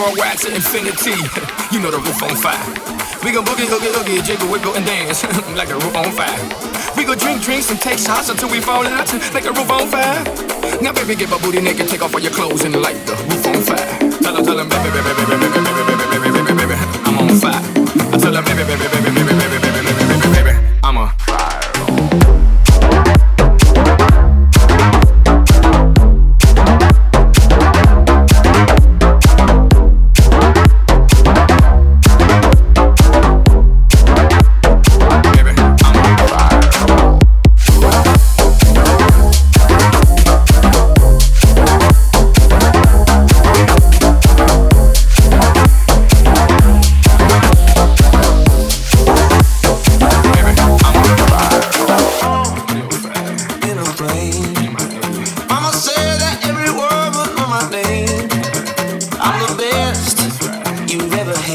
worldwide to infinity. you know the roof on fire. We gon' boogie, hoogie, hoogie, jiggle, wiggle, and dance like a roof on fire. We gon' drink drinks and take shots until we fall out like a roof on fire. Now, baby, get my booty naked, take off all your clothes and light the roof on fire. Tell them, tell them, baby, baby, baby, baby, baby, baby, baby, baby, baby, I'm on fire. I tell baby, baby, baby, baby, baby, baby, baby.